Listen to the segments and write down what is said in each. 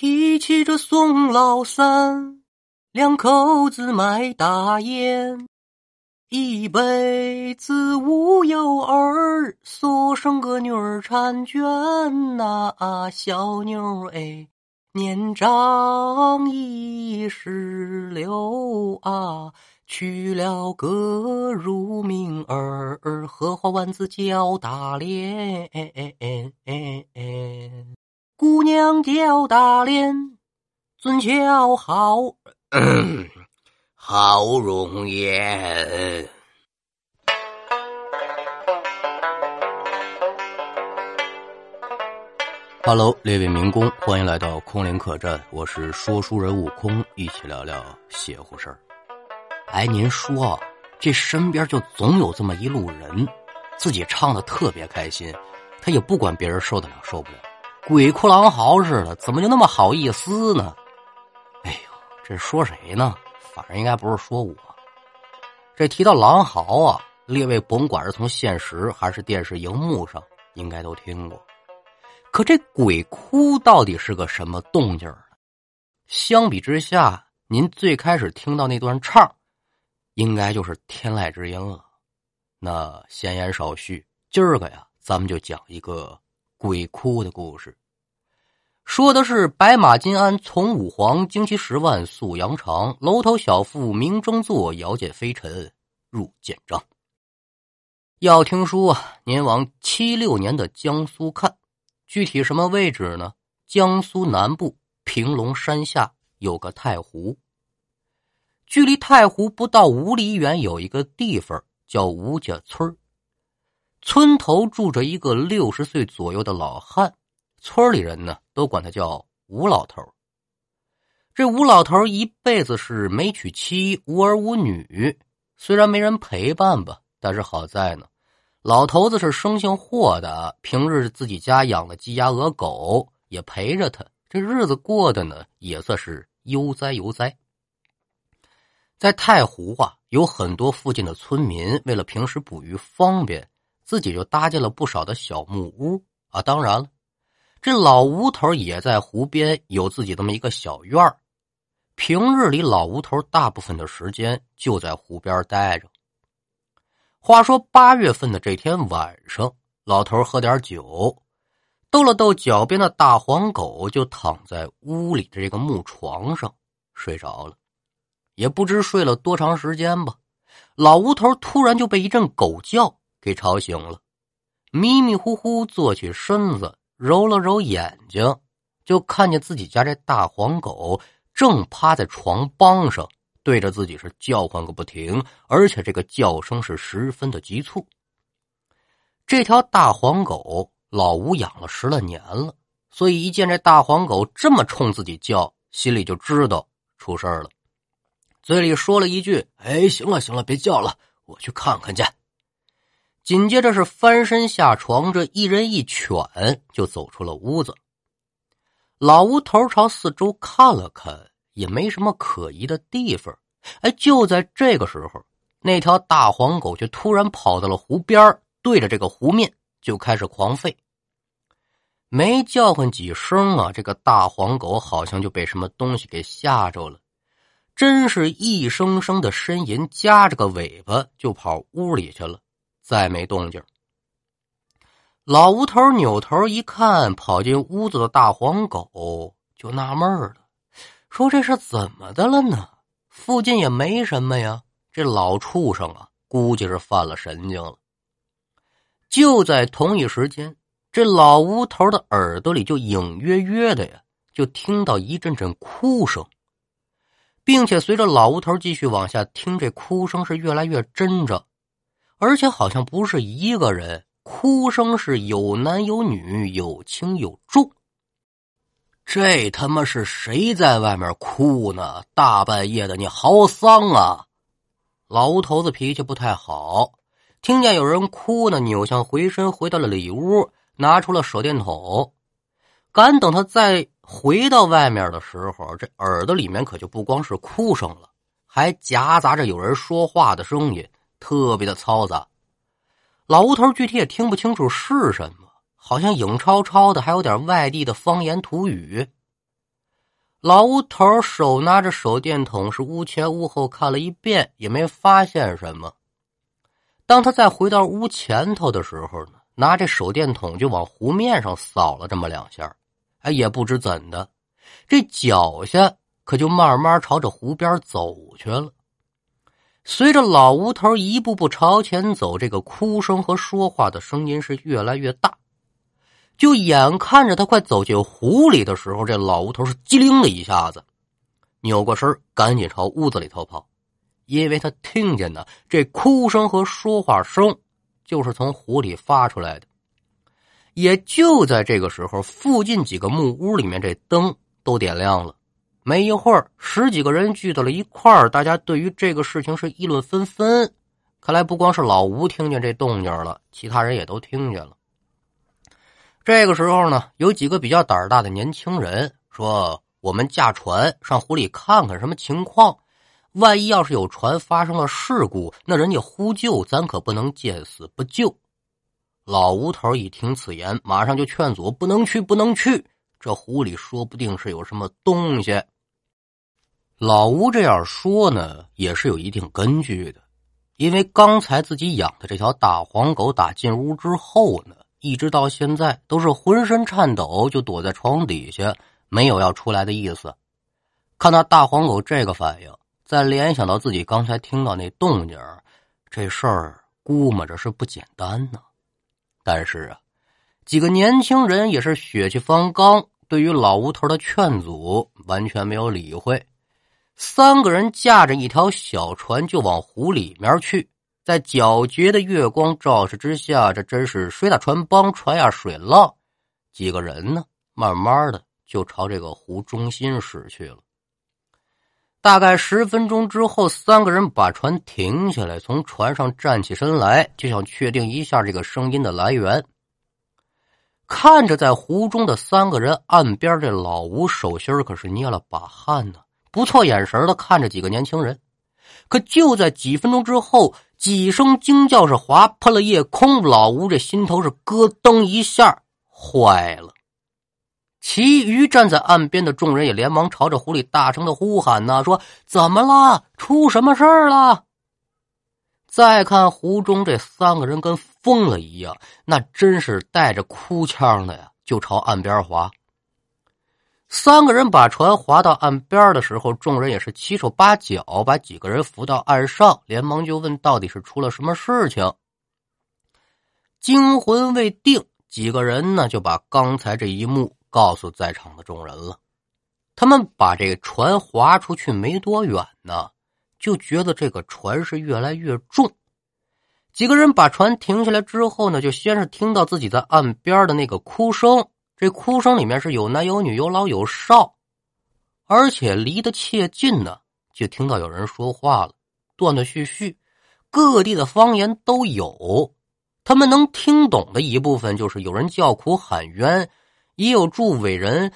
提起这宋老三，两口子卖大烟，一辈子无有儿，所生个女儿婵娟呐，小妞儿哎，年长一十六啊。娶了个乳名儿，荷花丸子叫大莲，姑娘叫大莲，尊俏好，好容颜。Hello，列位民工，欢迎来到空灵客栈，我是说书人悟空，一起聊聊邪乎事儿。哎，您说，这身边就总有这么一路人，自己唱的特别开心，他也不管别人受得了受不了，鬼哭狼嚎似的，怎么就那么好意思呢？哎呦，这说谁呢？反正应该不是说我。这提到狼嚎啊，列位甭管是从现实还是电视荧幕上，应该都听过。可这鬼哭到底是个什么动静呢？相比之下，您最开始听到那段唱。应该就是天籁之音了。那闲言少叙，今儿个呀，咱们就讲一个鬼哭的故事。说的是白马金鞍从武皇，旌旗十万素扬长。楼头小妇明争坐，遥见飞尘入剑章。要听书啊，您往七六年的江苏看，具体什么位置呢？江苏南部平龙山下有个太湖。距离太湖不到五里远，有一个地方叫吴家村村头住着一个六十岁左右的老汉，村里人呢都管他叫吴老头。这吴老头一辈子是没娶妻，无儿无女。虽然没人陪伴吧，但是好在呢，老头子是生性豁达，平日自己家养的鸡鸭鹅狗也陪着他，这日子过得呢也算是悠哉悠哉。在太湖啊，有很多附近的村民为了平时捕鱼方便，自己就搭建了不少的小木屋啊。当然了，这老吴头也在湖边有自己这么一个小院儿。平日里，老吴头大部分的时间就在湖边待着。话说八月份的这天晚上，老头喝点酒，逗了逗脚边的大黄狗，就躺在屋里的这个木床上睡着了。也不知睡了多长时间吧，老吴头突然就被一阵狗叫给吵醒了，迷迷糊糊坐起身子，揉了揉眼睛，就看见自己家这大黄狗正趴在床帮上，对着自己是叫唤个不停，而且这个叫声是十分的急促。这条大黄狗老吴养了十来年了，所以一见这大黄狗这么冲自己叫，心里就知道出事了。嘴里说了一句：“哎，行了行了，别叫了，我去看看去。”紧接着是翻身下床，这一人一犬就走出了屋子。老吴头朝四周看了看，也没什么可疑的地方。哎，就在这个时候，那条大黄狗却突然跑到了湖边，对着这个湖面就开始狂吠。没叫唤几声啊，这个大黄狗好像就被什么东西给吓着了。真是一声声的呻吟，夹着个尾巴就跑屋里去了，再没动静。老吴头扭头一看，跑进屋子的大黄狗就纳闷了，说：“这是怎么的了呢？附近也没什么呀，这老畜生啊，估计是犯了神经了。”就在同一时间，这老吴头的耳朵里就隐约约的呀，就听到一阵阵哭声。并且随着老吴头继续往下听，这哭声是越来越真着，而且好像不是一个人，哭声是有男有女，有轻有重。这他妈是谁在外面哭呢？大半夜的，你嚎丧啊！老吴头子脾气不太好，听见有人哭呢，扭向回身，回到了里屋，拿出了手电筒，敢等他再。回到外面的时候，这耳朵里面可就不光是哭声了，还夹杂着有人说话的声音，特别的嘈杂。老吴头具体也听不清楚是什么，好像影超超的，还有点外地的方言土语。老吴头手拿着手电筒，是屋前屋后看了一遍，也没发现什么。当他再回到屋前头的时候呢，拿着手电筒就往湖面上扫了这么两下，哎，也不知怎的，这脚下可就慢慢朝着湖边走去了。随着老吴头一步步朝前走，这个哭声和说话的声音是越来越大。就眼看着他快走进湖里的时候，这老吴头是机灵了一下子，扭过身赶紧朝屋子里头跑，因为他听见的这哭声和说话声就是从湖里发出来的。也就在这个时候，附近几个木屋里面这灯都点亮了。没一会儿，十几个人聚到了一块儿，大家对于这个事情是议论纷纷。看来不光是老吴听见这动静了，其他人也都听见了。这个时候呢，有几个比较胆大的年轻人说：“我们驾船上湖里看看什么情况，万一要是有船发生了事故，那人家呼救，咱可不能见死不救。”老吴头一听此言，马上就劝阻：“不能去，不能去，这湖里说不定是有什么东西。”老吴这样说呢，也是有一定根据的，因为刚才自己养的这条大黄狗打进屋之后呢，一直到现在都是浑身颤抖，就躲在床底下，没有要出来的意思。看到大黄狗这个反应，再联想到自己刚才听到那动静，这事儿估摸着是不简单呢。但是啊，几个年轻人也是血气方刚，对于老吴头的劝阻完全没有理会。三个人驾着一条小船就往湖里面去，在皎洁的月光照射之下，这真是水打船帮，船压水浪。几个人呢，慢慢的就朝这个湖中心驶去了。大概十分钟之后，三个人把船停下来，从船上站起身来，就想确定一下这个声音的来源。看着在湖中的三个人，岸边这老吴手心可是捏了把汗呢。不错眼神的看着几个年轻人，可就在几分钟之后，几声惊叫是划破了夜空。老吴这心头是咯噔一下，坏了！其余站在岸边的众人也连忙朝着湖里大声的呼喊：“呐，说怎么了？出什么事儿了？”再看湖中这三个人跟疯了一样，那真是带着哭腔的呀，就朝岸边划。三个人把船划到岸边的时候，众人也是七手八脚把几个人扶到岸上，连忙就问到底是出了什么事情。惊魂未定，几个人呢就把刚才这一幕告诉在场的众人了。他们把这个船划出去没多远呢，就觉得这个船是越来越重。几个人把船停下来之后呢，就先是听到自己在岸边的那个哭声。这哭声里面是有男有女有老有少，而且离得切近呢，就听到有人说话了，断断续续，各地的方言都有。他们能听懂的一部分就是有人叫苦喊冤，也有祝伟人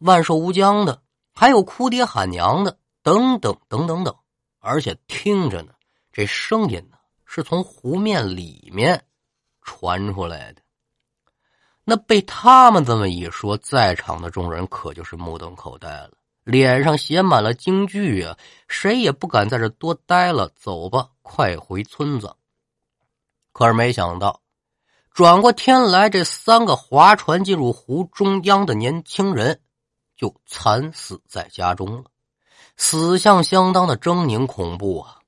万寿无疆的，还有哭爹喊娘的，等等等等等。而且听着呢，这声音呢是从湖面里面传出来的。那被他们这么一说，在场的众人可就是目瞪口呆了，脸上写满了惊惧啊！谁也不敢在这多待了，走吧，快回村子。可是没想到，转过天来，这三个划船进入湖中央的年轻人就惨死在家中了，死相相当的狰狞恐怖啊！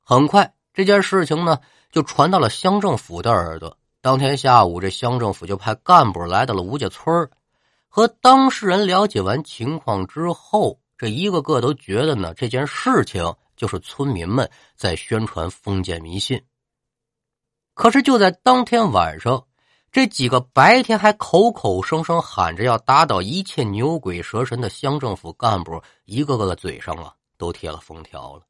很快，这件事情呢就传到了乡政府的耳朵。当天下午，这乡政府就派干部来到了吴家村和当事人了解完情况之后，这一个个都觉得呢，这件事情就是村民们在宣传封建迷信。可是就在当天晚上，这几个白天还口口声声喊着要打倒一切牛鬼蛇神的乡政府干部，一个个的嘴上啊都贴了封条了，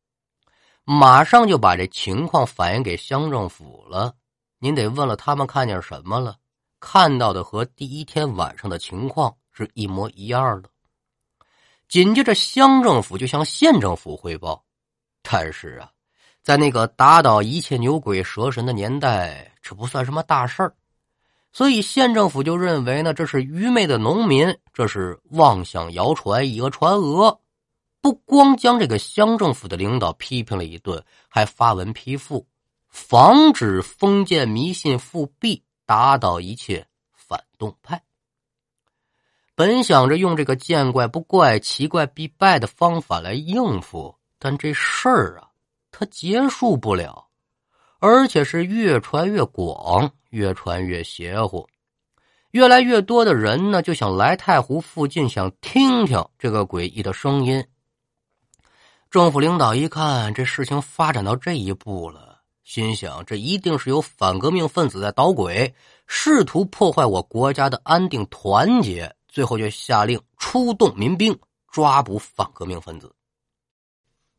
马上就把这情况反映给乡政府了。您得问了，他们看见什么了？看到的和第一天晚上的情况是一模一样的。紧接着，乡政府就向县政府汇报。但是啊，在那个打倒一切牛鬼蛇神的年代，这不算什么大事儿。所以县政府就认为呢，这是愚昧的农民，这是妄想谣传、以讹传讹。不光将这个乡政府的领导批评了一顿，还发文批复，防止封建迷信复辟，打倒一切反动派。本想着用这个见怪不怪、奇怪必败的方法来应付，但这事儿啊，它结束不了，而且是越传越广。越传越邪乎，越来越多的人呢就想来太湖附近，想听听这个诡异的声音。政府领导一看这事情发展到这一步了，心想这一定是有反革命分子在捣鬼，试图破坏我国家的安定团结。最后就下令出动民兵抓捕反革命分子。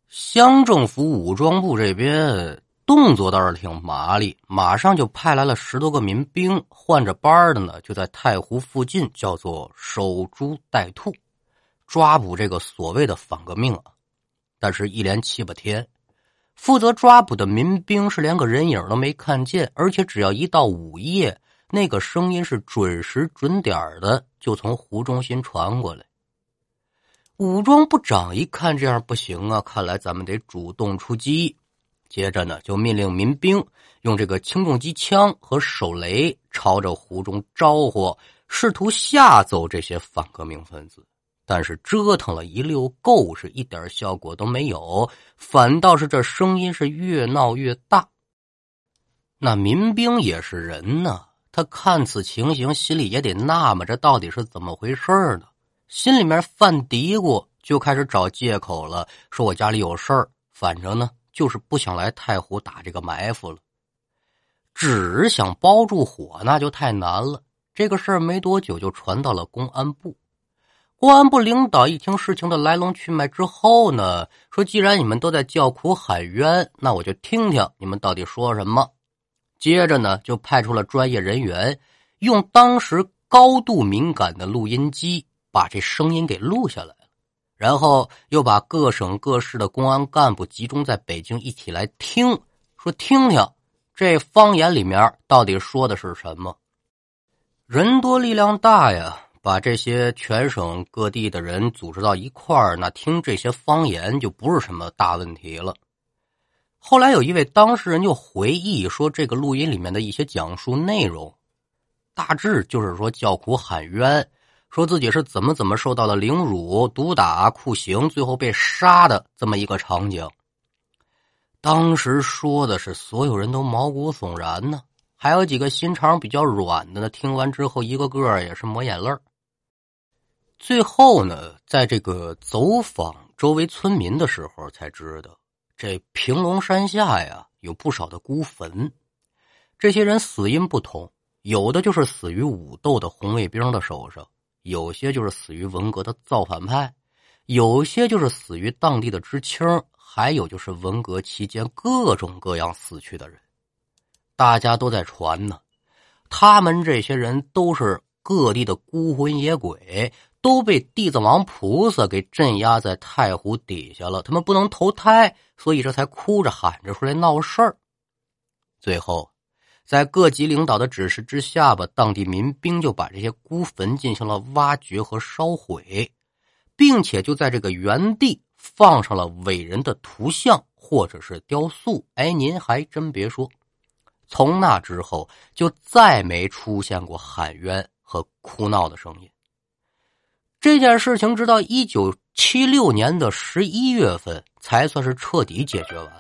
乡政府武装部这边。动作倒是挺麻利，马上就派来了十多个民兵，换着班的呢，就在太湖附近叫做守株待兔，抓捕这个所谓的反革命啊。但是，一连七八天，负责抓捕的民兵是连个人影都没看见，而且只要一到午夜，那个声音是准时准点的就从湖中心传过来。武装部长一看这样不行啊，看来咱们得主动出击。接着呢，就命令民兵用这个轻重机枪和手雷朝着湖中招呼，试图吓走这些反革命分子。但是折腾了一溜够，是一点效果都没有，反倒是这声音是越闹越大。那民兵也是人呢，他看此情形，心里也得纳闷：这到底是怎么回事呢？心里面犯嘀咕，就开始找借口了，说我家里有事儿，反正呢。就是不想来太湖打这个埋伏了，只想包住火，那就太难了。这个事儿没多久就传到了公安部，公安部领导一听事情的来龙去脉之后呢，说：“既然你们都在叫苦喊冤，那我就听听你们到底说什么。”接着呢，就派出了专业人员，用当时高度敏感的录音机把这声音给录下来了。然后又把各省各市的公安干部集中在北京一起来听，说听听这方言里面到底说的是什么。人多力量大呀，把这些全省各地的人组织到一块儿，那听这些方言就不是什么大问题了。后来有一位当事人就回忆说，这个录音里面的一些讲述内容，大致就是说叫苦喊冤。说自己是怎么怎么受到了凌辱、毒打、酷刑，最后被杀的这么一个场景。当时说的是所有人都毛骨悚然呢，还有几个心肠比较软的呢，听完之后一个个也是抹眼泪儿最后呢，在这个走访周围村民的时候，才知道这平龙山下呀有不少的孤坟，这些人死因不同，有的就是死于武斗的红卫兵的手上。有些就是死于文革的造反派，有些就是死于当地的知青，还有就是文革期间各种各样死去的人。大家都在传呢，他们这些人都是各地的孤魂野鬼，都被地藏王菩萨给镇压在太湖底下了。他们不能投胎，所以这才哭着喊着出来闹事儿。最后。在各级领导的指示之下吧，当地民兵就把这些孤坟进行了挖掘和烧毁，并且就在这个原地放上了伟人的图像或者是雕塑。哎，您还真别说，从那之后就再没出现过喊冤和哭闹的声音。这件事情直到一九七六年的十一月份才算是彻底解决完。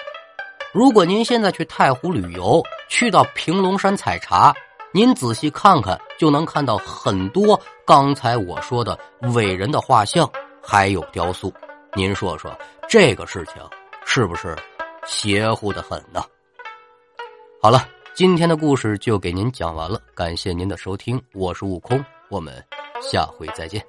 如果您现在去太湖旅游，去到平龙山采茶，您仔细看看，就能看到很多刚才我说的伟人的画像，还有雕塑。您说说，这个事情是不是邪乎的很呢？好了，今天的故事就给您讲完了，感谢您的收听，我是悟空，我们下回再见。